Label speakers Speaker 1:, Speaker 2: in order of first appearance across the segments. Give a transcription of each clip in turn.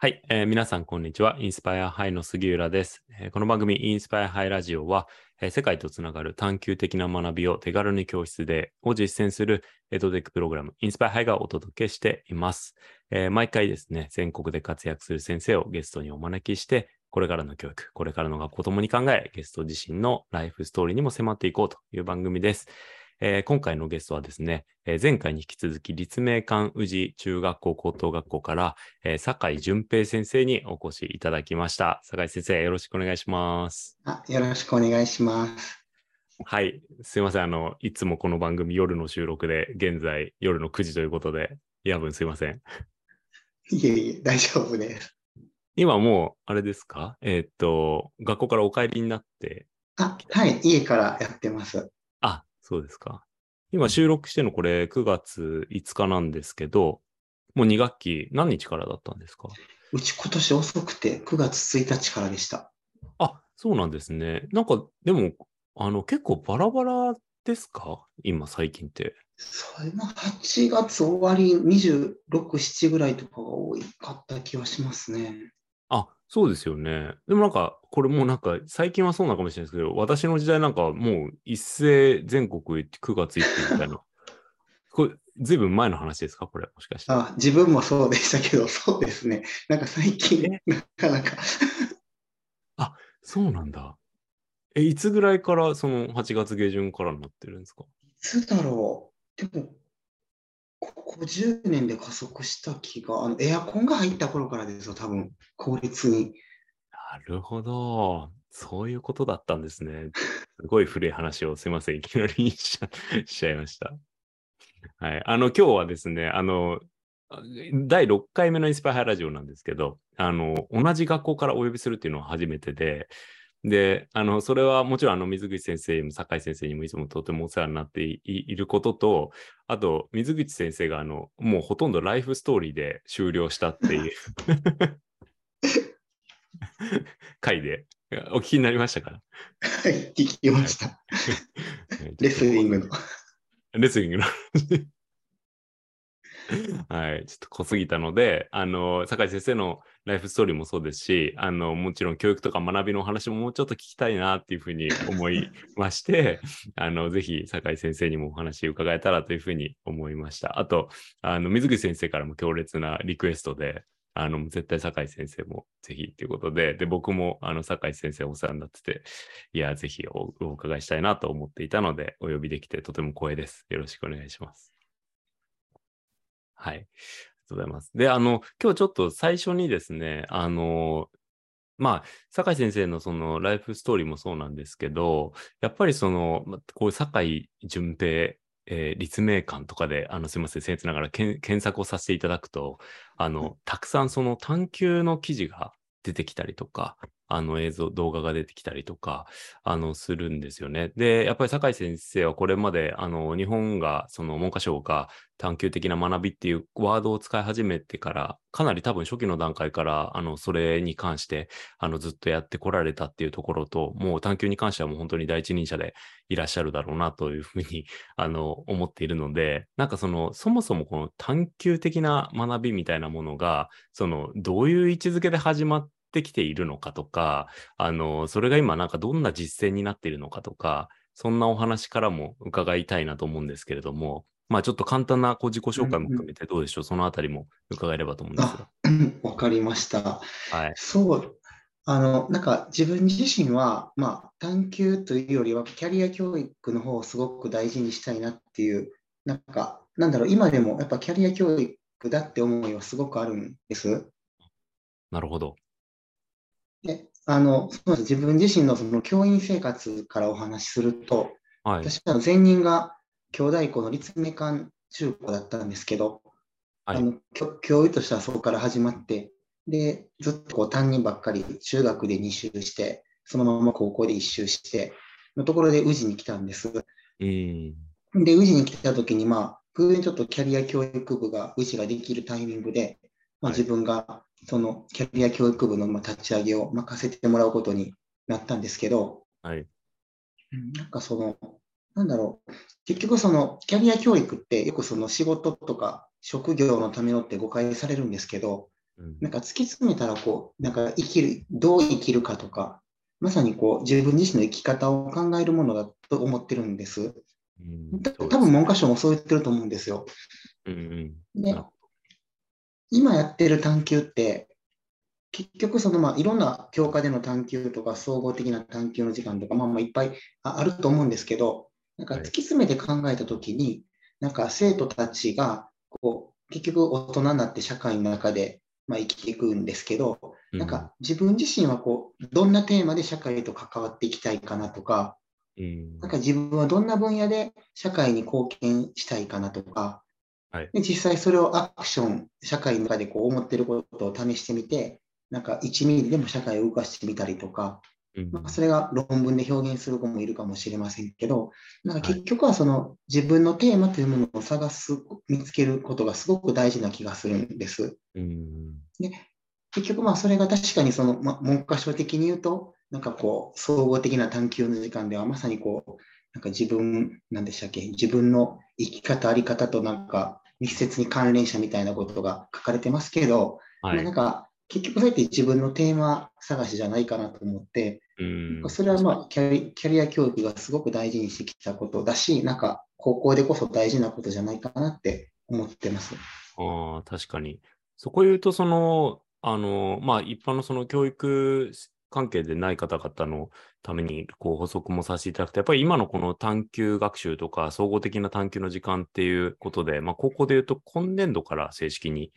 Speaker 1: はい、えー皆さん、こんにちは。インスパイアハイの杉浦です。えーこの番組、インスパイアハイラジオは、えー世界とつながる探求的な学びを手軽に教室でを実践するエドテックプログラム、インスパイアハイがお届けしています。えー毎回ですね、全国で活躍する先生をゲストにお招きして、これからの教育、これからの学校ともに考え、ゲスト自身のライフストーリーにも迫っていこうという番組です。えー今回のゲストはですね、えー前回に引き続き立命館宇治中学校高等学校から、えー酒井淳平先生にお越しいただきました。酒井先生、よろしくお願いします。
Speaker 2: あよろしくお願いします。
Speaker 1: はい、すいません。あの、いつもこの番組夜の収録で、現在夜の9時ということで、夜分すいません。
Speaker 2: いえいえ、大丈夫です。
Speaker 1: 今もう、あれですか？えーっと、学校からお帰りになって、
Speaker 2: あ、はい、家からやってます。
Speaker 1: あ、そうですか。今収録してるのこれ9月5日なんですけど、もう2学期何日からだったんですか？
Speaker 2: うち今年遅くて9月1日からでした。
Speaker 1: あ、そうなんですね。なんか、でも、あの、結構バラバラですか？今、最近って。
Speaker 2: それも8月終わり26、7ぐらいとかが多かった気はしますね。
Speaker 1: あ、そうですよね。でもなんか、これもうなんか、最近はそうなのかもしれないですけど、私の時代なんかもう一斉全国9月1日みたいな。これ、ずいぶん前の話ですか？これ、もしかして。
Speaker 2: あ、自分もそうでしたけど、そうですね。なんか最近、なかなか。
Speaker 1: そうなんだ。え、いつぐらいから、その8月下旬からになってるんですか？
Speaker 2: いつだろう？でも、ここ10年で加速した気が、あのエアコンが入った頃からですよ、多分、効率に。
Speaker 1: なるほど。そういうことだったんですね。すごい古い話をすいません。いきなりしちゃしちゃいました。はい。あの、今日はですね、あの、第6回目のインスパイハイラジオなんですけど、あの、同じ学校からお呼びするっていうのは初めてで、で、あの、それはもちろん、あの、水口先生も酒井先生にもいつもとてもお世話になっていいることと、あと、水口先生が、あの、もうほとんどライフストーリーで終了したっていう 回で、お聞きになりましたか？ら。
Speaker 2: はい、聞きました。レスリングの。
Speaker 1: レスリングの はい、ちょっと濃すぎたので、あの、酒井先生のライフストーリーもそうですし、あの、もちろん教育とか学びのお話ももうちょっと聞きたいなっていうふうに思いまして、あの、ぜひ酒井先生にもお話伺えたらというふうに思いました。あと、あの、水口先生からも強烈なリクエストで、あの、絶対酒井先生もぜひということで、で、僕も、あの、酒井先生お世話になってて、いや、ぜひおお伺いしたいなと思っていたので、お呼びできてとても光栄です。よろしくお願いします。はい。ありがとうございます。で、あの、今日ちょっと最初にですね、あの、まあ、酒井先生のそのライフストーリーもそうなんですけど、やっぱりその、まこういう酒井淳平、えー立命館とかで、あの、すみません、僭越ながらけん検索をさせていただくと、あの、たくさんその探求の記事が出てきたりとか、あの映像、動画が出てきたりとか、あの、するんですよね。で、やっぱり酒井先生はこれまで、あの、日本が、その文科省が探求的な学びっていうワードを使い始めてから、かなり多分初期の段階から、あの、それに関して、あの、ずっとやってこられたっていうところと、もう探求に関してはもう本当に第一人者でいらっしゃるだろうなというふうに、あの、思っているので、なんかその、そもそもこの探求的な学びみたいなものが、その、どういう位置づけで始まっててきているのかとか、あの、それが今なんかどんな実践になっているのかとか、そんなお話からも伺いたいなと思うんですけれども、まあちょっと簡単なこう自己紹介も含めてどうでしょう、そのあたりも伺えればと思うんですが。
Speaker 2: わかりました。
Speaker 1: はい。
Speaker 2: そう、あの、なんか自分自身は、まあ、探求というよりは、キャリア教育の方をすごく大事にしたいなっていう、なんか、なんだろう、今でもやっぱキャリア教育だって思いはすごくあるんです。
Speaker 1: なるほど。
Speaker 2: で、あの、そう自分自身のその教員生活からお話しすると、
Speaker 1: はい。
Speaker 2: 私は前任が兄弟校の立命館中高だったんですけど、
Speaker 1: はい
Speaker 2: あの教教諭としてはそこから始まって、で、ずっとこう担任ばっかり中学で2周して、そのまま高校で1周して、のところで宇治に来たんです。
Speaker 1: うん。
Speaker 2: で、宇治に来たときに、まあ、偶然ちょっとキャリア教育部が、宇治ができるタイミングで、まあ、
Speaker 1: はい
Speaker 2: 自分がそのキャリア教育部のまあ立ち上げを任せてもらうことになったんですけど、
Speaker 1: はい。
Speaker 2: うんなんかその、なんだろう、結局そのキャリア教育ってよくその仕事とか職業のためのって誤解されるんですけど、
Speaker 1: うん
Speaker 2: なんか突き詰めたらこう、なんか生きる、どう生きるかとか、まさにこう自分自身の生き方を考えるものだと思ってるんです。
Speaker 1: うん
Speaker 2: 多分文科省もそう言ってると思うんですよ。
Speaker 1: うんうん
Speaker 2: で今やってる探究って、結局そのまあいろんな教科での探究とか総合的な探究の時間とか、まあまあいっぱいああると思うんですけど、なんか
Speaker 1: はい。
Speaker 2: 突き詰めて考えたときに、なんか生徒たちがこう結局大人になって社会の中でまあ生きていくんですけど、
Speaker 1: ど
Speaker 2: なんか自分自身はこうどんなテーマで社会と関わっていきたいかなとか、
Speaker 1: うん。
Speaker 2: なんか自分はどんな分野で社会に貢献したいかなとか、
Speaker 1: はい。
Speaker 2: で実際それをアクション、社会の中でこう思ってることを試してみて、なんか1ミリでも社会を動かしてみたりとか、
Speaker 1: うん。
Speaker 2: まあ、それが論文で表現する子もいるかもしれませんけど、なんか結局はその自分のテーマというものを探す、見つけることがすごく大事な気がするんです。
Speaker 1: うん。
Speaker 2: 結局まあそれが確かにその、まあ、文科省的に言うと、なんかこう、総合的な探究の時間ではまさにこう、なんか自分、なんでしたっけ、自分の生き方、あり方となんか密接に関連者みたいなことが書かれてますけど、
Speaker 1: はい
Speaker 2: まあなんか結局そうやって自分のテーマ探しじゃないかなと思って、
Speaker 1: うん
Speaker 2: それはまあキャリキャリア教育がすごく大事にしてきたことだし、なんか高校でこそ大事なことじゃないかなって思ってます。
Speaker 1: ああ、確かに。そこ言うと、その、あの、まあ、一般のその教育関係でない方々のために、こう、補足もさせていただくと、やっぱり今のこの探究学習とか、総合的な探究の時間っていうことで、まあ、高校で言うと、今年度から正式に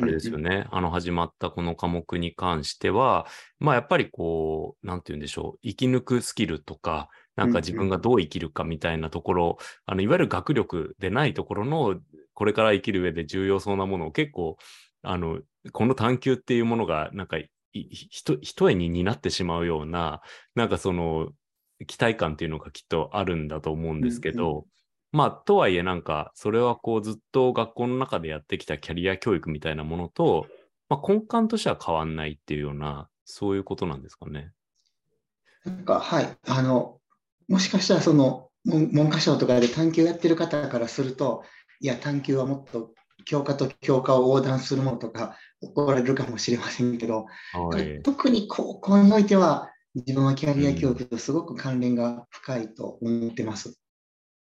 Speaker 1: あれですよね。あの、始まったこの科目に関しては、まあ、やっぱりこう、なんて言うんでしょう。生き抜くスキルとか、なんか自分がどう生きるかみたいなところ、あの、いわゆる学力でないところの、これから生きる上で重要そうなものを結構、あの、この探究っていうものが、なんかい、ひと、一重に担ってしまうような、なんかその、期待感っていうのがきっとあるんだと思うんですけど、
Speaker 2: うん
Speaker 1: まあ、とはいえなんか、それはこうずっと学校の中でやってきたキャリア教育みたいなものと、まあ、根幹としては変わんないっていうような、そういうことなんですかね。
Speaker 2: なんか、はい、あの、もしかしたらその文文科省とかで探究やってる方からすると、いや、探究はもっと教科と教科を横断するものとか怒られるかもしれませんけど、
Speaker 1: はい。
Speaker 2: 特に高校においては、自分はキャリア教育とすごく関連が深いと思ってます。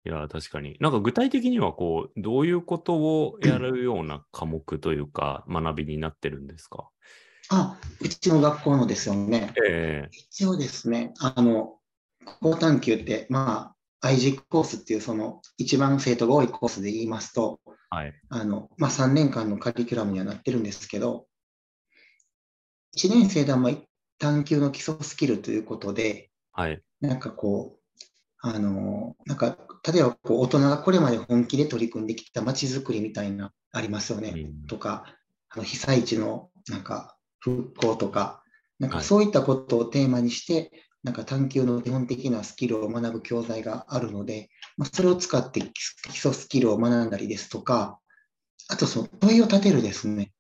Speaker 1: いや、確かに。なんか具体的にはこう、どういうことをやるような科目というか、学びになってるんですか？
Speaker 2: あ、うちの学校のですよね。
Speaker 1: ええ
Speaker 2: 一応ですね、あの、高探究って、まあ、IG コースっていうその一番生徒が多いコースで言いますと、
Speaker 1: はい。
Speaker 2: あの、まあ、3年間のカリキュラムにはなってるんですけど、1年生ではまあ探究の基礎スキルということで、
Speaker 1: はい。
Speaker 2: なんかこう、あの、なんか、例えばこう大人がこれまで本気で取り組んできた街づくりみたいな、ありますよね。
Speaker 1: うん
Speaker 2: とか、あの被災地のなんか復興とか、なんか
Speaker 1: はい
Speaker 2: そういったことをテーマにして、なんか探究の基本的なスキルを学ぶ教材があるので、まあ、それを使って基礎スキルを学んだりですとか、あとその問いを立てるですね。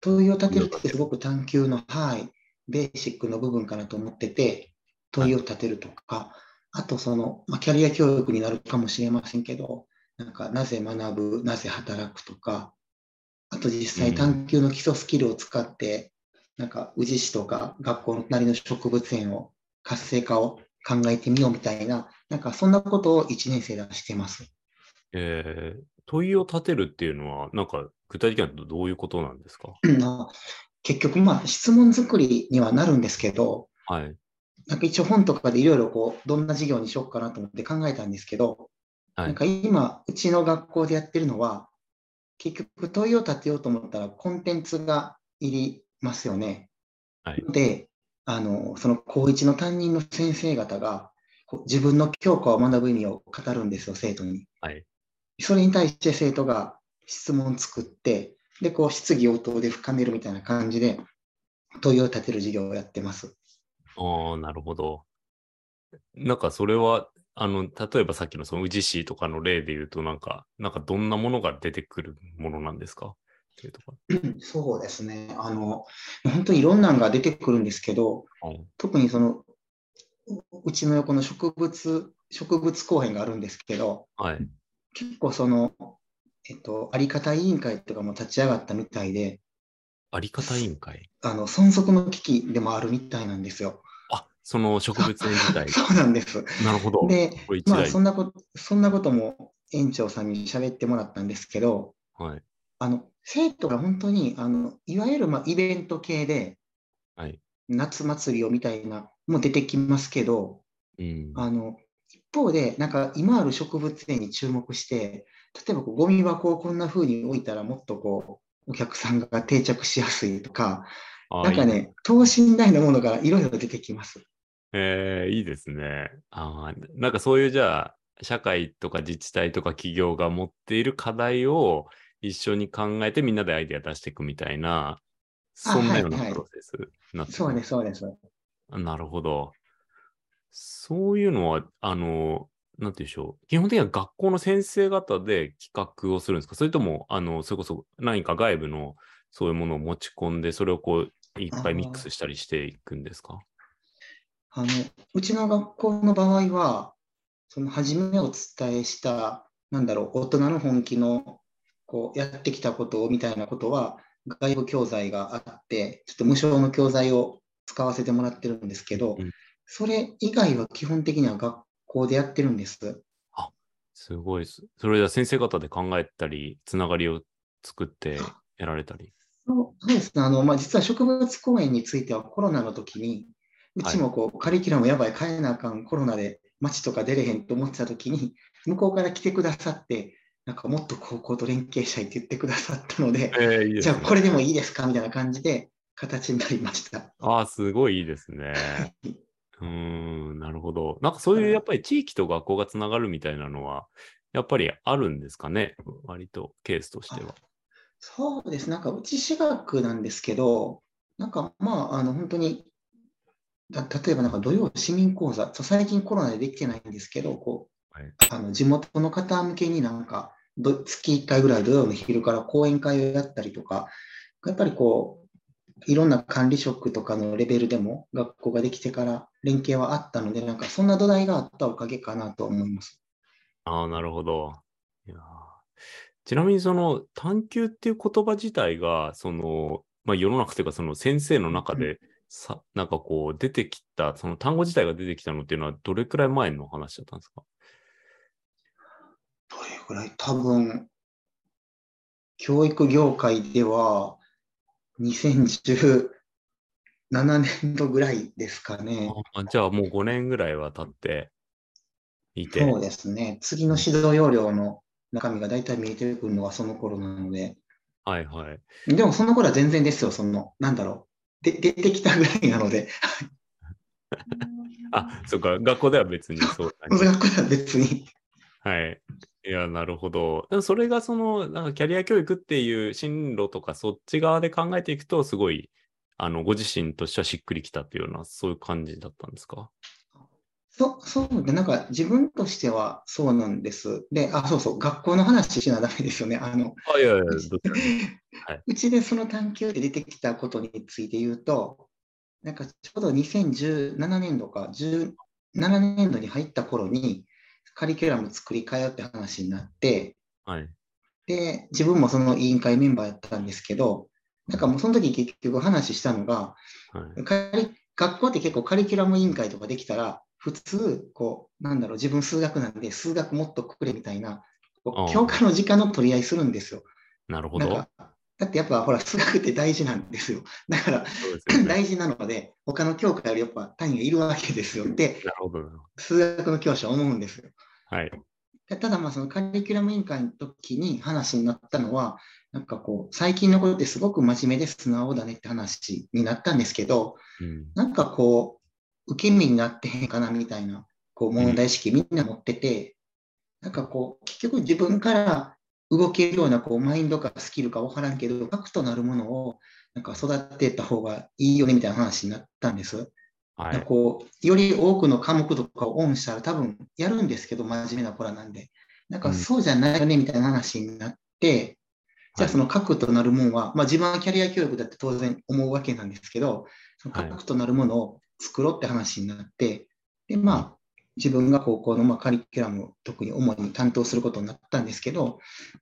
Speaker 2: 問いを立てるってすごく探究の、はい、ベーシックの部分かなと思ってて、問いを立てるとか、あとその、まあ、キャリア教育になるかもしれませんけど、なんかなぜ学ぶ、なぜ働くとか、あと実際探究の基礎スキルを使って、なんか宇治市とか学校の隣の植物園を活性化を考えてみようみたいな、なんかそんなことを1年生ではしてます。
Speaker 1: えー問いを立てるっていうのは、なんか具体的にはどういうことなんですか？
Speaker 2: まあ結局、まあ質問作りにはなるんですけど、
Speaker 1: はい。
Speaker 2: なんか一応本とかでいろいろこう、どんな授業にしようかなと思って考えたんですけど、
Speaker 1: はい
Speaker 2: なんか今、うちの学校でやってるのは、結局問いを立てようと思ったらコンテンツがいりますよね。
Speaker 1: はい
Speaker 2: で、あの、その高一の担任の先生方が、自分の教科を学ぶ意味を語るんですよ、生徒に。
Speaker 1: はい。
Speaker 2: それに対して生徒が質問を作って、で、こう質疑応答で深めるみたいな感じで、問いを立てる授業をやってます。
Speaker 1: ああ、なるほど。なんかそれは、あの、例えばさっきのその宇治市とかの例で言うと、なんか、なんかどんなものが出てくるものなんですか？っていうとこ
Speaker 2: そうですね。あの、本当にいろんなのが出てくるんですけど、特にその、ううちの横の植物、植物公園があるんですけど、
Speaker 1: はい。
Speaker 2: 結構その、えっと、あり方委員会とかも立ち上がったみたいで、
Speaker 1: あり方委員会？
Speaker 2: あの存続の危機でもあるみたいなんですよ。
Speaker 1: あ、その植物園自体。
Speaker 2: そうなんです。
Speaker 1: なるほど。
Speaker 2: でまあ
Speaker 1: 台
Speaker 2: そんなこと、そんなことも園長さんに喋ってもらったんですけど、
Speaker 1: はい。
Speaker 2: あの生徒が本当にあのいわゆるまあイベント系で
Speaker 1: はい。
Speaker 2: 夏祭りをみたいなも出てきますけど、
Speaker 1: うん。
Speaker 2: あの一方で、なんか今ある植物園に注目して、例えばこうゴミ箱をこんな風に置いたらもっとこうお客さんが定着しやすいとか、
Speaker 1: あ
Speaker 2: なんかね、等身大のものがいろいろ出てきます。
Speaker 1: えーいいですね。あーなんかそういうじゃあ、社会とか自治体とか企業が持っている課題を一緒に考えてみんなでアイデア出していくみたいな、そんなような
Speaker 2: はいはい
Speaker 1: プロセスになってくる
Speaker 2: そうです、そうです。
Speaker 1: あなるほど。そういうのは、あの、なんていうんでしょう。基本的には学校の先生方で企画をするんですか？それとも、あの、それこそ何か外部のそういうものを持ち込んで、それをこう、いっぱいミックスしたりしていくんですか？
Speaker 2: あのうちの学校の場合は、その初めお伝えした、なんだろう、大人の本気のこうやってきたことをみたいなことは、外部教材があって、ちょっと無償の教材を使わせてもらってるんですけど、
Speaker 1: うん
Speaker 2: それ以外は基本的には学校でやってるんです。
Speaker 1: すごいです。それじゃあ先生方で考えたり、つながりを作ってやられたり。
Speaker 2: そうですね、あのまあ、実は植物公園についてはコロナの時に、うちもこう、カリキュラムやばい、変えなあかん、コロナで街とか出れへんと思ってた時に、向こうから来てくださって、なんかもっと高校と連携したいって言ってくださったので、
Speaker 1: えーいいですね
Speaker 2: じゃあこれでもいいですかみたいな感じで形になりました。
Speaker 1: ああ、すごいいいですね。うーん、なるほど。なんかそういうやっぱり地域と学校がつながるみたいなのは、やっぱりあるんですかね？割とケースとしては。
Speaker 2: そうです、なんかうち私学なんですけど、なんかまあ、あの本当に、だ例えばなんか土曜市民講座、そう最近コロナでできてないんですけど、こう
Speaker 1: はい
Speaker 2: あの地元の方向けになんかど月1回ぐらい土曜の昼から講演会をやったりとか、やっぱりこう、いろんな管理職とかのレベルでも学校ができてから連携はあったので、なんかそんな土台があったおかげかなと思います。
Speaker 1: ああ、なるほど。いやーちなみにその探求っていう言葉自体が、その、まあ、世の中というかその先生の中でさ、なんかこう出てきた、その単語自体が出てきたのっていうのはどれくらい前の話だったんですか？
Speaker 2: どれぐらい？多分、教育業界では2017年度ぐらいですかね。
Speaker 1: あじゃあもう5年ぐらいは経っていて。
Speaker 2: そうですね。次の指導要領の中身が大体見えてくるのはその頃なので。
Speaker 1: はいはい。
Speaker 2: でもその頃は全然ですよ。その、なんだろう。で出てきたぐらいなので、
Speaker 1: あ、そっか、学校では別にそう。
Speaker 2: 学校では別に。
Speaker 1: はい。いや、なるほど。でもそれがその、なんかキャリア教育っていう進路とかそっち側で考えていくと、すごい、あの、ご自身としてはしっくりきたっていうような、そういう感じだったんですか？
Speaker 2: そう、そうで、なんか自分としてはそうなんです。で、あ、そうそう、学校の話しなダメですよね。あの、
Speaker 1: あ、いやいや、どちはいう
Speaker 2: ちでその探求で出てきたことについて言うと、なんかちょうど2017年度か、17年度に入った頃に、カリキュラム作り変えようって話になって、
Speaker 1: はい。
Speaker 2: で、自分もその委員会メンバーやったんですけど、なんかもうその時結局話したのが、
Speaker 1: はい。
Speaker 2: 学校って結構カリキュラム委員会とかできたら、普通、こう、なんだろう、自分数学なんで、数学もっとくれみたいな、教科の時間の取り合いするんですよ。
Speaker 1: なるほど。
Speaker 2: だってやっぱほら、数学って大事なんですよ。だから、
Speaker 1: ね。
Speaker 2: 大事なので、他の教科よりやっぱ単位がいるわけですよって、数学の教師は思うんですよ。
Speaker 1: どはい。
Speaker 2: でただ、まあ、そのカリキュラム委員会の時に話になったのは、なんかこう、最近のことってすごく真面目で素直だねって話になったんですけど、
Speaker 1: うん。
Speaker 2: なんかこう、受け身になってへんかなみたいな、こう、問題意識みんな持ってて、なんかこう、結局自分から動けるようなこうマインドかスキルか分からんけど、核となるものをなんか育てた方がいいよねみたいな話になったんです。
Speaker 1: はい。
Speaker 2: こうより多くの科目とかをオンしたら多分やるんですけど、真面目な子らなんで。なんかそうじゃないよねみたいな話になって、じゃあその核となるものは、まあ自分はキャリア教育だって当然思うわけなんですけど、その核となるものを作ろうって話になって、で、まあ自分が高校のまあカリキュラムを特に主に担当することになったんですけど、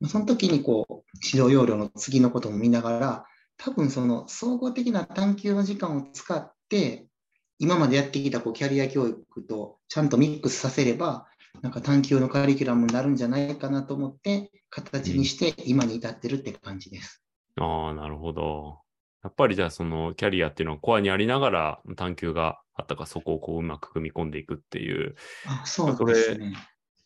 Speaker 2: その時にこう指導要領の次のことも見ながら、多分その総合的な探究の時間を使って、今までやってきたこうキャリア教育とちゃんとミックスさせれば、なんか探究のカリキュラムになるんじゃないかなと思って、形にして今に至ってるって感じです。
Speaker 1: うん、ああ、なるほど。やっぱりじゃあそのキャリアっていうのはコアにありながら探究があったかそこをこううまく組み込んでいくっていう。
Speaker 2: あそうですね。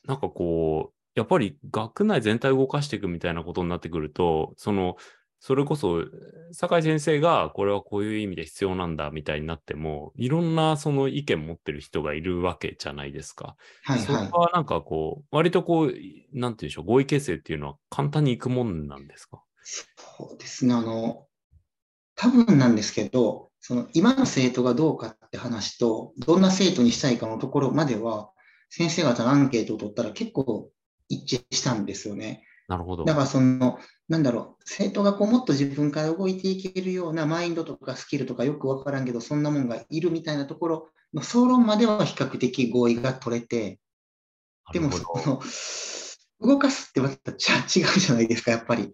Speaker 1: なんかこう、やっぱり学内全体を動かしていくみたいなことになってくると、そのそれこそ、酒井先生がこれはこういう意味で必要なんだみたいになっても、いろんなその意見持ってる人がいるわけじゃないですか。
Speaker 2: はい、はい、
Speaker 1: それはなんかこう、割とこう、なんていうんでしょう、合意形成っていうのは簡単にいくもんなんですか？
Speaker 2: そうですね。あの、多分なんですけど、その今の生徒がどうかって話と、どんな生徒にしたいかのところまでは、先生方のアンケートを取ったら結構一致したんですよね。
Speaker 1: なるほど。
Speaker 2: だからその、なんだろう、生徒がこうもっと自分から動いていけるようなマインドとかスキルとかよくわからんけど、そんなもんがいるみたいなところの総論までは比較的合意が取れて、でもその、動かすってまた違うじゃないですか、やっぱり。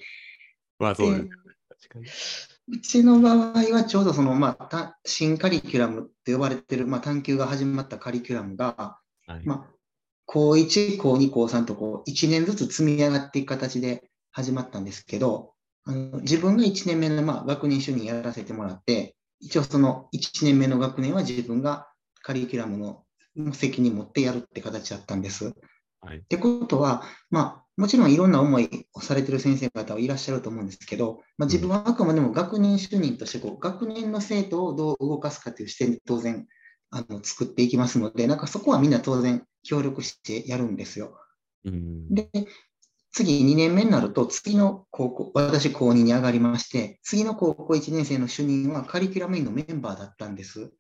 Speaker 1: まあそうです。
Speaker 2: うちの場合はちょうどその、まあ、新カリキュラムって呼ばれてる、まあ、探究が始まったカリキュラムが、はい、まあ、高1、高2、高3とこう1年ずつ積み上がっていく形で始まったんですけど、あの自分が1年目の、まあ、学年主任やらせてもらって、一応その1年目の学年は自分がカリキュラムの責任持ってやるって形だったんです。はい、ってことは、まあ、もちろんいろんな思いをされてる先生方はいらっしゃると思うんですけど、まあ、自分はあくまでも学年主任としてこう、学年の生徒をどう動かすかという視点で当然あの作っていきますので、なんかそこはみんな当然協力してやるんですよ。
Speaker 1: うん、
Speaker 2: で、次2年目になると、次の高校、私高2に上がりまして、次の高校1年生の主任はカリキュラム員のメンバーだったんです。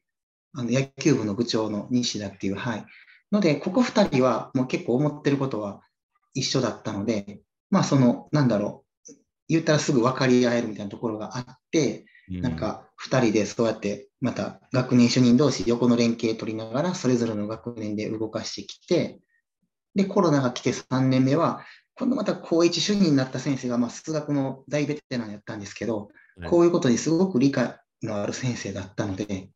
Speaker 2: あの野球部の部長の西田っていう、はい。ので、ここ2人はもう結構思ってることは一緒だったので、まあその、なんだろう、言ったらすぐ分かり合えるみたいなところがあって、なんか2人でそうやってまた学年主任同士横の連携取りながらそれぞれの学年で動かしてきて、で、コロナが来て3年目は今度また高一主任になった先生が、まあ、数学の大ベテランやったんですけど、はい、こういうことにすごく理解のある先生だったので、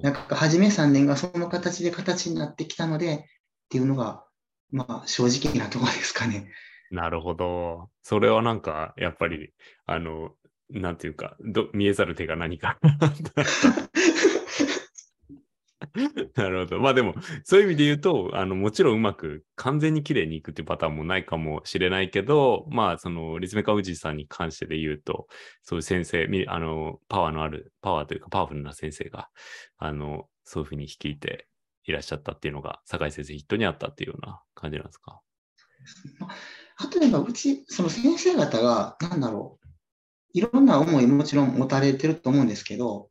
Speaker 2: なんか初め3年がその形で形になってきたのでっていうのが、まあ、正直なところですかね。
Speaker 1: なるほど。それはなんか、やっぱり、あの、なんていうか、ど見えざる手が何か なるほど。まあでも、そういう意味で言うと、あの、もちろんうまく完全に綺麗にいくっていうパターンもないかもしれないけど、まあ、その、立命館宇治さんに関してで言うと、そういう先生、あの、パワーのある、パワーというかパワフルな先生が、あの、そういうふうに率いていらっしゃったっていうのが、酒井先生ヒットにあったっていうような感じなんですか？
Speaker 2: あとは、うち、その先生方が、なんだろう、いろんな思いもちろん持たれてると思うんですけど、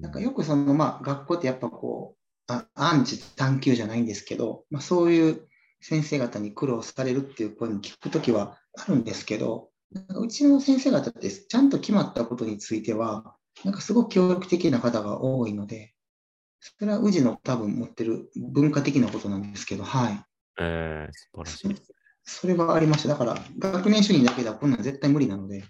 Speaker 2: なんかよくその、まあ、学校ってやっぱこう、あアンチ探求じゃないんですけど、まあ、そういう先生方に苦労されるっていう声も聞くときはあるんですけど、なんかうちの先生方ってちゃんと決まったことについては、なんかすごく協力的な方が多いので、それは宇治の多分持ってる文化的なことなんですけど、はい。
Speaker 1: えー、素晴らしい
Speaker 2: それはありました。だから、学年主任だけではこんなん絶対無理なので、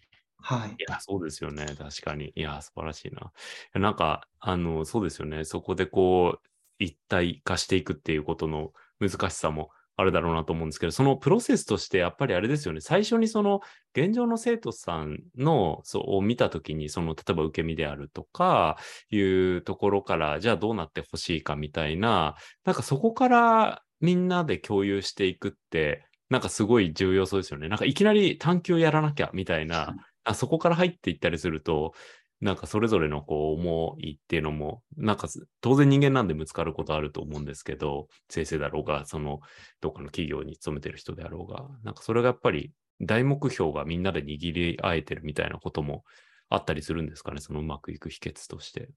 Speaker 2: はい。い
Speaker 1: や、そうですよね。確かに。いや、素晴らしいな。なんか、あの、そうですよね。そこでこう、一体化していくっていうことの難しさもあるだろうなと思うんですけど、そのプロセスとしてやっぱりあれですよね。最初にその現状の生徒さんの、そうを見たときに、その例えば受け身であるとかいうところから、じゃあどうなってほしいかみたいな、なんかそこからみんなで共有していくって、なんかすごい重要そうですよね。なんかいきなり探求やらなきゃみたいなあそこから入っていったりすると、なんかそれぞれのこう思いっていうのも、なんか当然人間なんでぶつかることあると思うんですけど、先生だろうが、そのどっかの企業に勤めてる人であろうが、なんかそれがやっぱり大目標がみんなで握り合えてるみたいなこともあったりするんですかね、そのうまくいく秘訣として。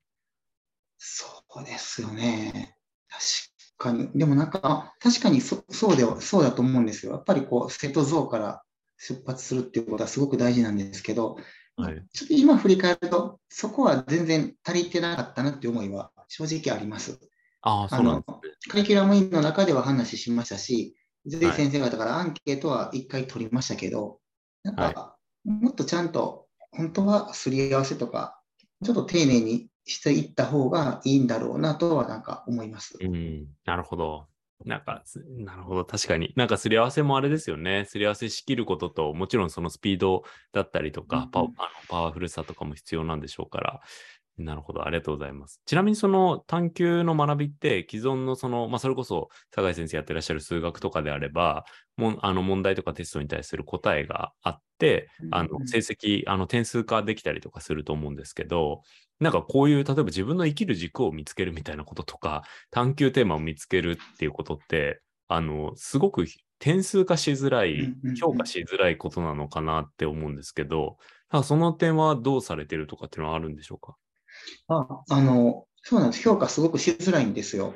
Speaker 2: そうですよね。確かに。でもなんか、確かにそそうでは、そうだと思うんですよ。やっぱりこう、生徒像から出発するっていうことはすごく大事なんですけど、はい、ちょっと今振り返ると、そこは全然足りてなかったなっていう思いは正直あります。
Speaker 1: あそうなん
Speaker 2: カリキュラムインの中では話しましたし、ぜひ先生方からアンケートは1回取りましたけど、なんか、もっとちゃんと本当はすり合わせとか、ちょっと丁寧にしていった方がいいんだろうなとはなんか思います。
Speaker 1: うん、なるほど。なんか、すなるほど。確かに。なんかすり合わせもあれですよね。すり合わせしきることと、もちろんそのスピードだったりとか、
Speaker 2: うんうん
Speaker 1: パワあのパワフルさとかも必要なんでしょうから。なるほど。ありがとうございます。ちなみにその探究の学びって、既存のその、まあ、それこそ、酒井先生やってらっしゃる数学とかであれば、もんあの問題とかテストに対する答えがあって、あの成績、あの点数化できたりとかすると思うんですけど、なんかこういう、例えば自分の生きる軸を見つけるみたいなこととか、探究テーマを見つけるっていうことって、あの、すごく点数化しづらい評価しづらいことなのかなって思うんですけど、その点はどうされてるとかっていうのはあるんでしょうか？
Speaker 2: ああの、そうなんです。評価すごくしづらいんですよ。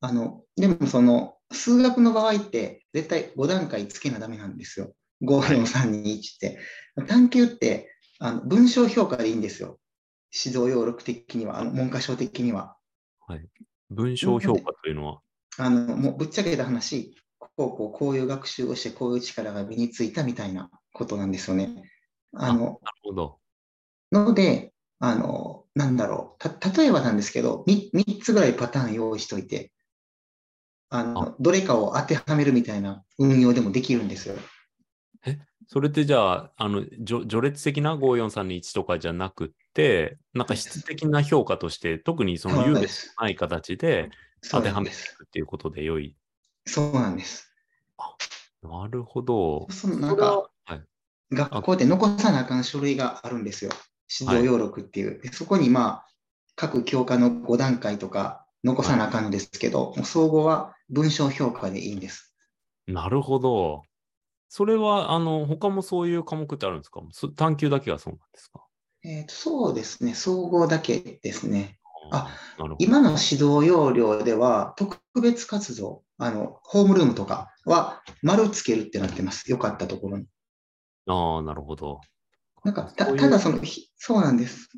Speaker 2: あの、でもその、数学の場合って絶対5段階つけなダメなんですよ。5、4、3、2、1って。探究ってあの文章評価でいいんですよ。指導要録的には、あの文科省的には。
Speaker 1: 文章評価というのは、
Speaker 2: あの、もうぶっちゃけた話、こうこうこういう学習をしてこういう力が身についたみたいなことなんですよね。あの、
Speaker 1: なるほど。
Speaker 2: ので、あの、なんだろう。た、例えばなんですけど、み3つぐらいパターン用意しといて、あの、どれかを当てはめるみたいな運用でもできるんですよ。
Speaker 1: それってじゃあ、あの、序序列的な54321とかじゃなくって、なんか質的な評価として、特にその優劣ない形で当てはめてい。くっていうことで良い。
Speaker 2: そうなんです。
Speaker 1: なるほど。
Speaker 2: そのなんか、
Speaker 1: はい。
Speaker 2: 学校で残さなあかん書類があるんですよ。指導要録っていう。でそこにまあ、各教科の5段階とか残さなあかんのですけど、もう総合は文章評価でいいんです。
Speaker 1: なるほど。それは、あの、他もそういう科目ってあるんですか？そ探究だけがそうなんですか？
Speaker 2: えーとそうですね。総合だけですね。あ今の指導要領では、特別活動、あの、ホームルームとかは丸つけるってなってます。よかったところに。
Speaker 1: ど。ああ、なるほど。
Speaker 2: なんか、たただその、ひそうなんです。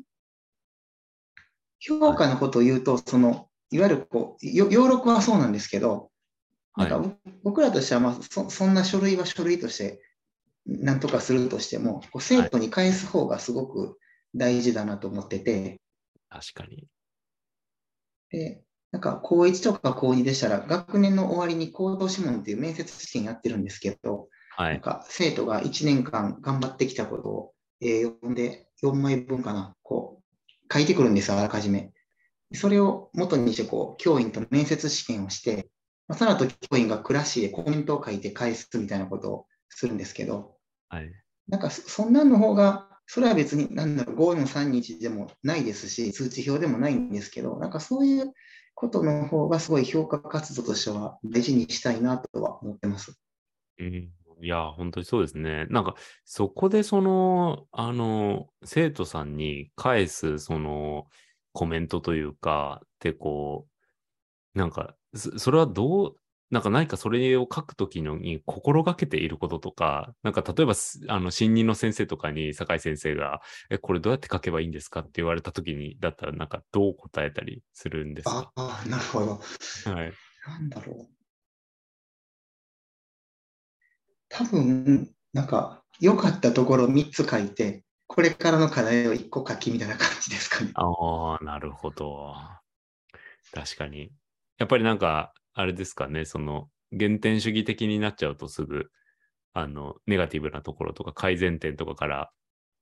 Speaker 2: 評価のことを言うと、その、いわゆるこう、よ要録はそうなんですけど、なんか僕らとしては、まあそ、そんな書類は書類として、なんとかするとしても、こう生徒に返す方がすごく大事だなと思ってて、
Speaker 1: 確かに。
Speaker 2: で、なんか、高1とか高2でしたら、学年の終わりに行動諮問っていう面接試験やってるんですけど、
Speaker 1: はい。
Speaker 2: なんか、生徒が1年間頑張ってきたことを A4 で4枚分かな、こう、書いてくるんですよ、あらかじめ。それを元にして、こう、教員と面接試験をして、まあ、その後、教員がクラッシーでコメントを書いて返すみたいなことをするんですけど、
Speaker 1: はい。
Speaker 2: なんかそ、そんなんの方が、それは別に、なんだろう、5431でもないですし、通知表でもないんですけど、なんかそういうことの方がすごい評価活動としては大事にしたいなとは思ってます。
Speaker 1: うんいや、本当にそうですね。なんか、そこでその、あの、生徒さんに返す、その、コメントというか、ってこう、なんか、そそれはどう、なんか何かそれを書くときのに心がけていることとか、なんか例えばす、あの、新任の先生とかに酒井先生が、え、これどうやって書けばいいんですか？って言われたときに、だったらなんかどう答えたりするんですか？
Speaker 2: ああ、なるほど。
Speaker 1: はい。
Speaker 2: なんだろう。多分、なんか、良かったところ3つ書いて、これからの課題を1個書きみたいな感じですかね。
Speaker 1: ああ、なるほど。確かに。やっぱりなんか、あれですかね、その、原点主義的になっちゃうとすぐ、あの、ネガティブなところとか改善点とかから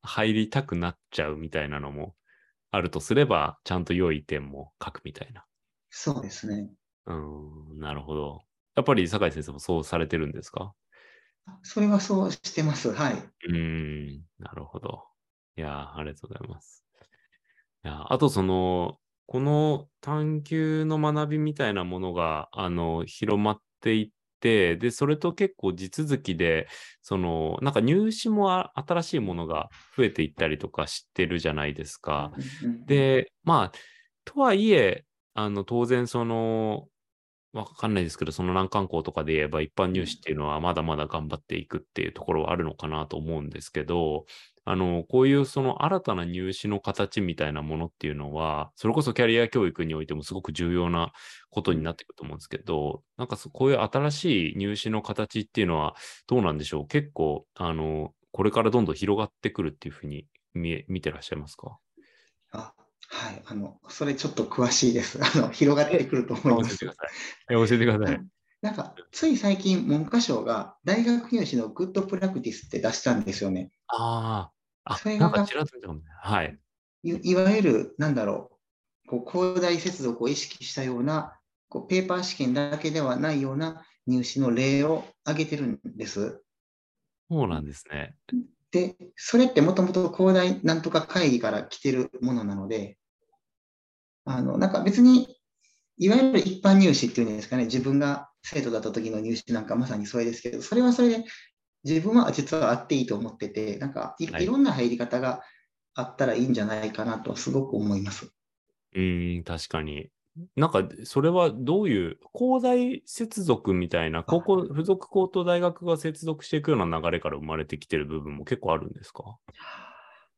Speaker 1: 入りたくなっちゃうみたいなのもあるとすれば、ちゃんと良い点も書くみたいな。
Speaker 2: そうですね。
Speaker 1: うーん、なるほど。やっぱり酒井先生もそうされてるんですか？
Speaker 2: それはそうしてます。はい。
Speaker 1: うーん、なるほど。いやー、ありがとうございます。いやーあとその、この探究の学びみたいなものが、あの、広まっていって、で、それと結構地続きで、その、なんか入試もあ新しいものが増えていったりとかしてるじゃないですか。で、まあ、とはいえ、あの、当然その、わかんないですけど、その難関校とかで言えば一般入試っていうのはまだまだ頑張っていくっていうところはあるのかなと思うんですけど、あの、こういうその新たな入試の形みたいなものっていうのは、それこそキャリア教育においてもすごく重要なことになってくると思うんですけど、なんかそこういう新しい入試の形っていうのはどうなんでしょう？結構、あの、これからどんどん広がってくるっていうふうに見見てらっしゃいますか？
Speaker 2: あはい、あの、それちょっと詳しいです。あの、広がってくると思います
Speaker 1: 教えてくだ。さい。え教えてください。
Speaker 2: なんか、つい最近、文科省が大学入試の good practice って出したんですよね。
Speaker 1: ああ、あ
Speaker 2: それ、が
Speaker 1: なんかちらっと見たかもね。はい。
Speaker 2: いいわゆる、なんだろう、こう広大接続を意識したような、こうペーパー試験だけではないような入試の例を挙げてるんです。
Speaker 1: そうなんですね。
Speaker 2: で、それってもともと広大なんとか会議から来てるものなので、あの、なんか別に、いわゆる一般入試っていうんですかね、自分が生徒だった時の入試なんかまさにそれですけど、それはそれで自分は実はあっていいと思ってて、なんかい
Speaker 1: はい
Speaker 2: いろんな入り方があったらいいんじゃないかなとすごく思います。
Speaker 1: うーん、確かに。なんか、それはどういう、高大接続みたいな、高校、付属高等大学が接続していくような流れから生まれてきてる部分も結構あるんですか？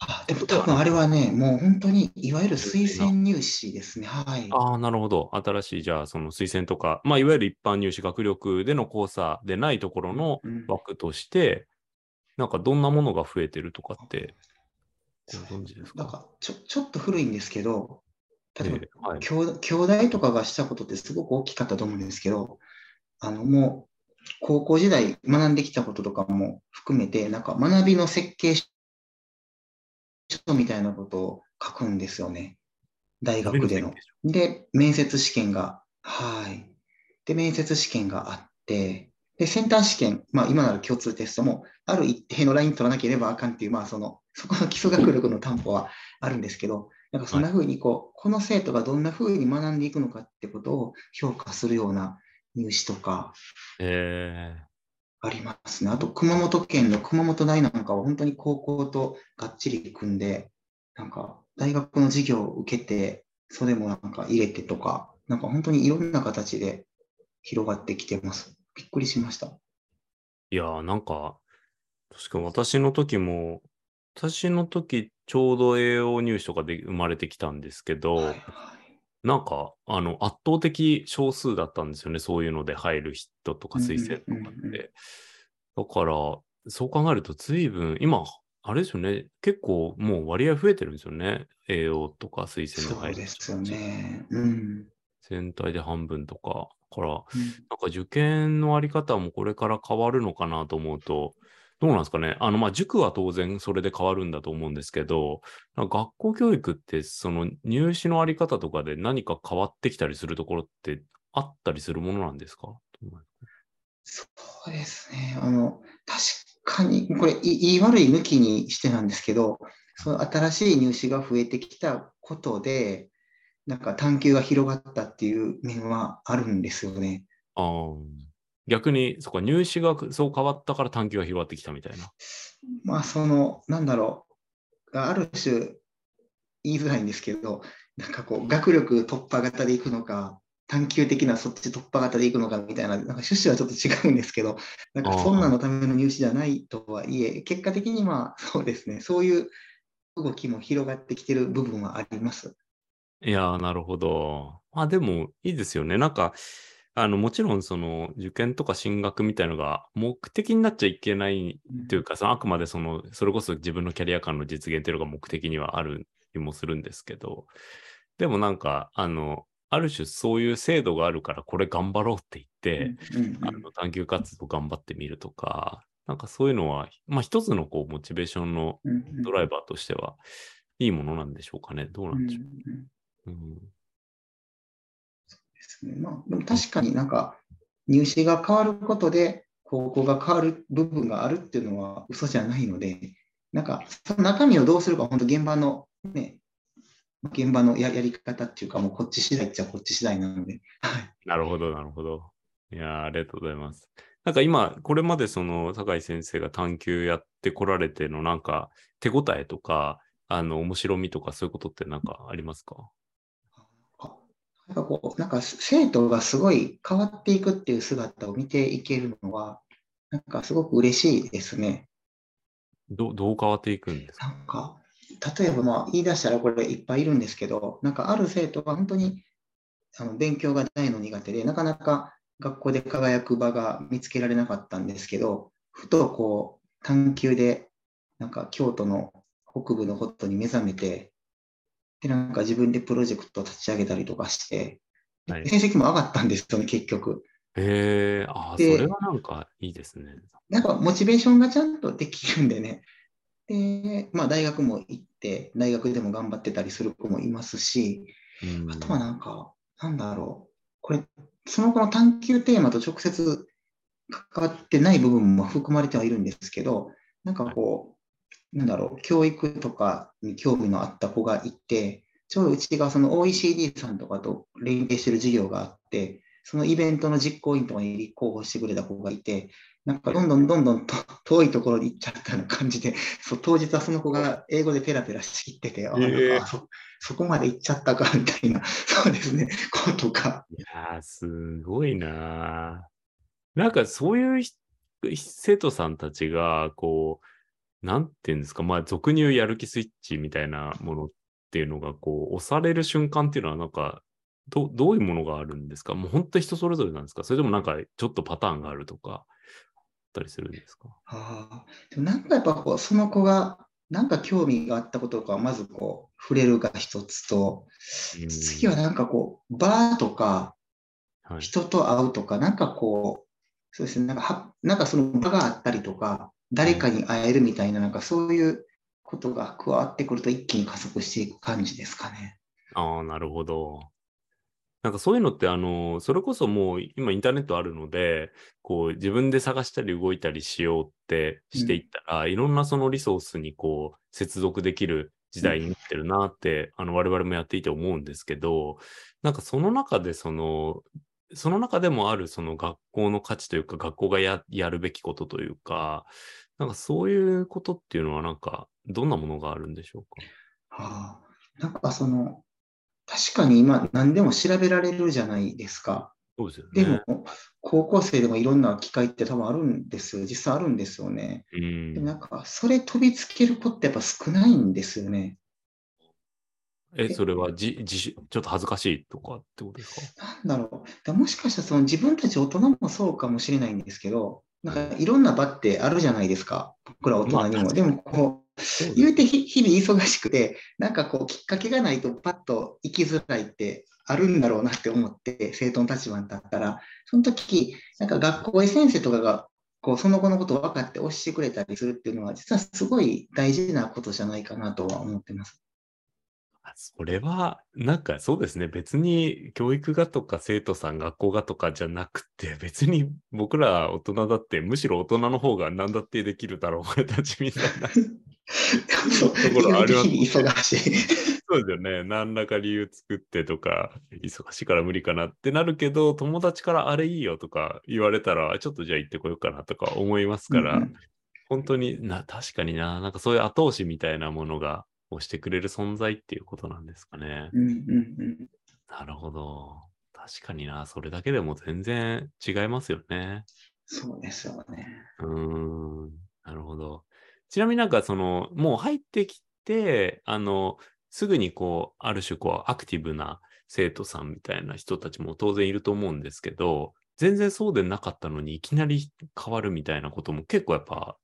Speaker 2: あでも多分あれはね、もう本当にいわゆる推薦入試ですね。はい。
Speaker 1: ああ、なるほど。新しい、じゃあ、その推薦とか、まあ、いわゆる一般入試学力での交差でないところの
Speaker 2: うん
Speaker 1: 枠として、なんかどんなものが増えてるとかって、ご存知ですか？
Speaker 2: なんかちょちょっと古いんですけど、例えば
Speaker 1: ええはい。
Speaker 2: 兄弟とかがしたことってすごく大きかったと思うんですけど、あのもう高校時代学んできたこととかも含めて、なんか学びの設計書みたいなことを書くんですよね。大学での。で、面接試験が、はい。で、面接試験があって、で、センター試験、まあ今なら共通テストも、ある一定のライン取らなければあかんっていう、まあその、そこの基礎学力の担保はあるんですけど、なんかそんな風にこう、この生徒がどんな風に学んでいくのかってことを評価するような入試とか
Speaker 1: え
Speaker 2: ありますね。あと、熊本県の熊本大なんかは本当に高校とがっちり組んで、なんか大学の授業を受けて、それもなんか入れてとか、なんか本当にいろんな形で広がってきてます。びっくりしました。
Speaker 1: ーいやー、なんか、確かに私の時も、私の時、ちょうど栄養入試とかで生まれてきたんですけど、
Speaker 2: はいはい
Speaker 1: なんか、あの、圧倒的少数だったんですよね。そういうので入る人とか推薦とかって。だから、そう考えると随分、今、あれですよね。結構もう割合増えてるんですよね。栄養とか推薦で
Speaker 2: そう
Speaker 1: 入る
Speaker 2: ですよ
Speaker 1: 人たち。
Speaker 2: ね。うん。
Speaker 1: 全体で半分とか。だから、
Speaker 2: うん
Speaker 1: なんか受験のあり方もこれから変わるのかなと思うと、どうなんですかね。あの、まあ、塾は当然それで変わるんだと思うんですけど、学校教育ってその入試のあり方とかで何か変わってきたりするところってあったりするものなんですか？
Speaker 2: そうですね。あの、確かに、これ、い言い悪い抜きにしてなんですけど、その新しい入試が増えてきたことで、なんか探求が広がったっていう面はあるんですよね。
Speaker 1: あー逆に、そっか、入試がそう変わったから探求が広がってきたみたいな。
Speaker 2: まあ、その、なんだろう、ある種、言いづらいんですけど、なんかこう、学力突破型でいくのか、探求的なそっち突破型でいくのかみたいな、なんか趣旨はちょっと違うんですけど、なんかそんなのための入試じゃないとはいえ、結果的にまあ、そうですね、そういう動きも広がってきてる部分はあります。
Speaker 1: いやー、なるほど。まあでもいいですよね。なんか、あの、もちろんその受験とか進学みたいのが目的になっちゃいけないというか、そのあくまでその、それこそ自分のキャリア感の実現っていうのが目的にはある気もするんですけど、でもなんか、あの、ある種そういう制度があるからこれ頑張ろうって言って、
Speaker 2: うんうん
Speaker 1: あの探究活動頑張ってみるとか、なんかそういうのは、まあ一つのこうモチベーションの
Speaker 2: うんうん。
Speaker 1: ドライバーとしてはいいものなんでしょうかね。どうなんでしょ
Speaker 2: う。んうん
Speaker 1: う。うん
Speaker 2: ですね。まあ、でも確かになんか入試が変わることで高校が変わる部分があるっていうのは嘘じゃないので、なんかその中身をどうするか本当現場のね、現場のやり方っていうかもうこっち次第っちゃこっち次第なので、
Speaker 1: なるほど、なるほど。いやありがとうございます。なんか今、これまでその、酒井先生が探究やってこられてのなんか、手応えとか、あの、面白みとかそういうことってなんかありますか？
Speaker 2: なんかこう、なんか生徒がすごい変わっていくっていう姿を見ていけるのは、なんかすごく嬉しいですね。
Speaker 1: どどう変わっていくんですか？
Speaker 2: なんか、例えばまあ言い出したらこれいっぱいいるんですけど、なんかある生徒が本当にあの勉強が大の苦手で、なかなか学校で輝く場が見つけられなかったんですけど、ふとこう探究で、なんか京都の北部のホットに目覚めて、で、なんか自分でプロジェクトを立ち上げたりとかして、
Speaker 1: はい
Speaker 2: 成績も上がったんですよね、結局。
Speaker 1: へえ、ああ、そ
Speaker 2: で
Speaker 1: れはなんかいいですね。
Speaker 2: なんかモチベーションがちゃんとできるんでね。で、まあ大学も行って、大学でも頑張ってたりする子もいますし、
Speaker 1: うん
Speaker 2: あとはなんか、なんだろう。これ、その子の探求テーマと直接関わってない部分も含まれてはいるんですけど、なんかこう、なんだろう、教育とかに興味のあった子がいて、ちょうどうちがその OECD さんとかと連携してる事業があって、そのイベントの実行委員とかに立候補してくれた子がいて、なんかどんどんどんどんと遠いところに行っちゃったような感じで、そう当日はその子が英語でペラペラしきってて、
Speaker 1: え
Speaker 2: かあそそこまで行っちゃったかみたいな、そうですね、ことか。
Speaker 1: いやー、すごいなー。なんかそういうひ生徒さんたちが、こう、なんていうんですか、まあ、俗に言うやる気スイッチみたいなものっていうのが、こう、押される瞬間っていうのは、なんか、どどういうものがあるんですか？もう本当人それぞれなんですか？それともなんか、ちょっとパターンがあるとか、あったりするんですか？
Speaker 2: ああ、でもなんかやっぱこう、その子が、なんか興味があったこととか、まずこう、触れるが一つと、
Speaker 1: うん。
Speaker 2: 次はなんかこう、バーとか、
Speaker 1: はい。
Speaker 2: 人と会うとか、なんかこう、そうですね、なんかは、なんかその場があったりとか、誰かに会えるみたいな、なんかそういうことが加わってくると一気に加速していく感じですかね。
Speaker 1: ああ、なるほど。なんかそういうのって、あの、それこそもう今インターネットあるので、こう自分で探したり動いたりしようってしていったら、いろんなそのリソースにこう接続できる時代になってるなって、あの我々もやっていて思うんですけど、なんかその中でその、その中でもあるその学校の価値というか、学校がややるべきことというか、なんかそういうことっていうのはなんかどんなものがあるんでしょうか？
Speaker 2: はあ、なんかその、確かに今何でも調べられるじゃないですか。
Speaker 1: そうですよ
Speaker 2: で
Speaker 1: ね。
Speaker 2: も、高校生でもいろんな機会って多分あるんですよ。実際あるんですよね。
Speaker 1: うん
Speaker 2: でもなんか、それ飛びつける子ってやっぱ少ないんですよね。
Speaker 1: え、それはじ自主、ちょっと恥ずかしいとかってことですか？
Speaker 2: なんだろう。でもしかしたらその自分たち大人もそうかもしれないんですけど、なんかいろんな場ってあるじゃないですか。僕ら大人にも。
Speaker 1: まあ
Speaker 2: でもこう、言うてひ日々忙しくて、なんかこうきっかけがないとパッと行きづらいってあるんだろうなって思って、生徒の立場に立ったら、その時、なんか学校へ先生とかが、こうその子のことを分かって教えてくれたりするっていうのは、実はすごい大事なことじゃないかなとは思ってます。
Speaker 1: あそれは、なんかそうですね。別に教育がとか生徒さん、学校がとかじゃなくて、別に僕ら大人だって、むしろ大人の方が何だってできるだろう、お前たちみたいな。ところあります
Speaker 2: 日々忙しい。
Speaker 1: そうですよね。何らか理由作ってとか、忙しいから無理かなってなるけど、友達からあれいいよとか言われたら、ちょっとじゃあ行ってこようかなとか思いますから、
Speaker 2: うんうん
Speaker 1: 本当にな、確かにな、なんかそういう後押しみたいなものが押してくれる存在っていうことなんですかね。
Speaker 2: うんうんうん
Speaker 1: なるほど。確かにな、それだけでも全然違いますよね。
Speaker 2: そうですよね。
Speaker 1: うーん、なるほど。ちなみになんかその、もう入ってきて、あの、すぐにこう、ある種こう、アクティブな生徒さんみたいな人たちも当然いると思うんですけど、全然そうでなかったのにいきなり変わるみたいなことも結構やっぱ、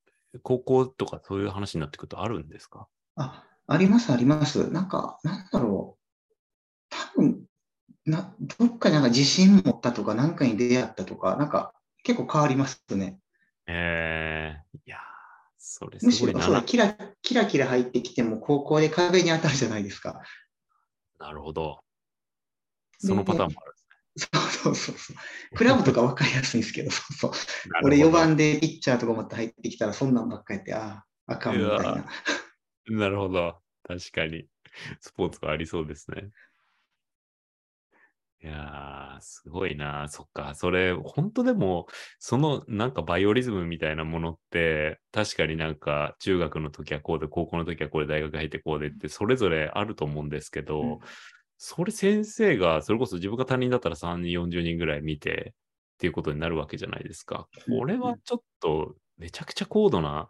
Speaker 1: 高校とかそういう話になってくるとあるんですか？
Speaker 2: あ、あります、あります。なんか、なんだろう。多分、な、どっかになんか自信持ったとか、なんかに出会ったとか、なんか結構変わりますね。
Speaker 1: ええいやー、それ
Speaker 2: むしろ、
Speaker 1: すごいな。
Speaker 2: そうだ、キラ、キラキラ入ってきても、高校で壁に当たるじゃないですか。
Speaker 1: なるほど。そのパターンもあるんです
Speaker 2: そうそうそうそう。クラブとか分かりやすいんですけど、そうそう。
Speaker 1: ね。
Speaker 2: 俺4
Speaker 1: なるほど
Speaker 2: 番でピッチャーとか持って入ってきたら、そんなんばっかりやって、ああ、あかんみたいな。
Speaker 1: なるほど。確かに。スポーツがありそうですね。いやー、すごいな。そっか。それ、本当でも、そのなんかバイオリズムみたいなものって、確かになんか中学の時はこうで、高校の時はこうで、大学入ってこうでって、それぞれあると思うんですけど、
Speaker 2: うん
Speaker 1: それ先生が、それこそ自分が他人だったら3人、40人ぐらい見てっていうことになるわけじゃないですか。これはちょっとめちゃくちゃ高度な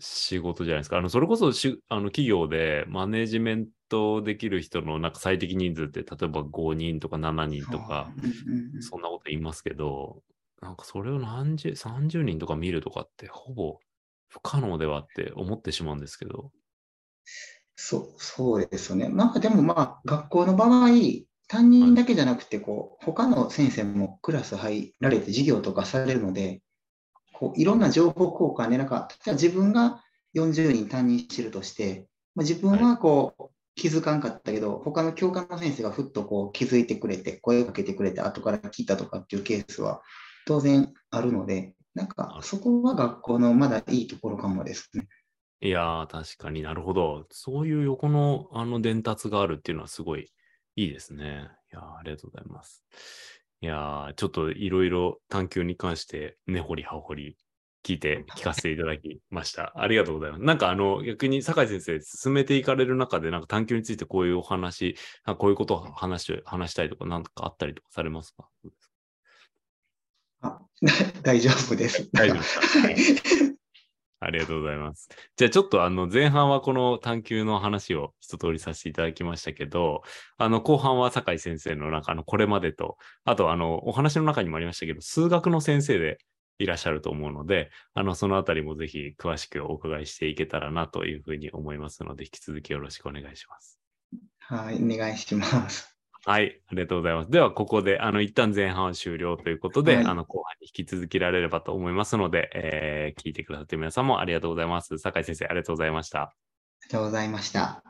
Speaker 1: 仕事じゃないですか。あの、それこそしあの企業でマネジメントできる人のなんか最適人数って、例えば5人とか7人とか、そんなこと言いますけど、なんかそれを何十、30人とか見るとかってほぼ不可能ではって思ってしまうんですけど、
Speaker 2: そう、そうですよね。まあでもまあ学校の場合、担任だけじゃなくて、こう、他の先生もクラス入られて授業とかされるので、こういろんな情報交換で、なんか、例えば自分が40人担任してるとして、まあ、自分はこう、気づかんかったけど、他の教科の先生がふっとこう気づいてくれて、声かけてくれて、後から聞いたとかっていうケースは当然あるので、なんかそこは学校のまだいいところかもですね。
Speaker 1: いやー、確かになるほど。そういう横のあの伝達があるっていうのはすごいいいですね。いやありがとうございます。いやちょっといろいろ探求に関して根掘り葉掘り聞いて 聞かせていただきました。ありがとうございます。なんかあの逆に酒井先生進めていかれる中でなんか探求についてこういうお話、こういうことを話し話したいとか何かあったりとかされますか？
Speaker 2: あ 大丈夫です。
Speaker 1: 大丈夫ですか？ありがとうございます。じゃあちょっとあの前半はこの探求の話を一通りさせていただきましたけど、あの後半は酒井先生の中のこれまでと、あとあのお話の中にもありましたけど、数学の先生でいらっしゃると思うので、あのそのあたりもぜひ詳しくお伺いしていけたらなというふうに思いますので、引き続きよろしくお願いします。
Speaker 2: はい、お願いします。
Speaker 1: はい、ありがとうございます。では、ここで、あの、一旦前半は終了ということで、はい、あの、後半に引き続きられればと思いますので、えー、聞いてくださって皆さんもありがとうございます。酒井先生、ありがとうございました。あ
Speaker 2: りがとうございました。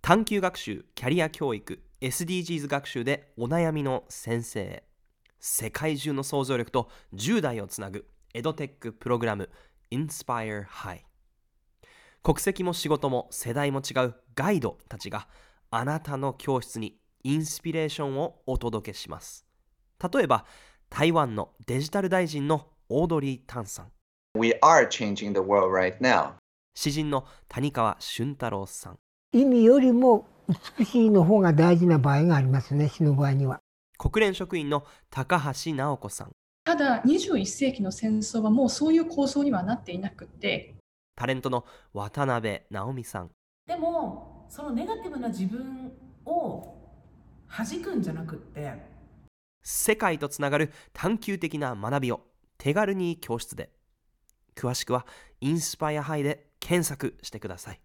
Speaker 3: 探究学習、キャリア教育、SDGs 学習でお悩みの先生。世界中の想像力と10代をつなぐエドテックプログラム Inspire High。国籍も仕事も世代も違うガイドたちがあなたの教室にインスピレーションをお届けします。例えば、台湾のデジタル大臣のオードリー・タンさん。
Speaker 4: We are changing the world right now.
Speaker 3: 詩人の谷川俊太郎さん。
Speaker 5: 意味よりも美しいの方が大事な場合がありますね、詩の場合には。
Speaker 3: 国連職員の高橋直子さん。
Speaker 6: ただ、21世紀の戦争はもうそういう構想にはなっていなくて、
Speaker 3: タレントの渡辺直美さん。
Speaker 7: でもそのネガティブな自分を弾くんじゃなくって。
Speaker 3: 世界とつながる探求的な学びを手軽に教室で。詳しくはインスパイアハイで検索してください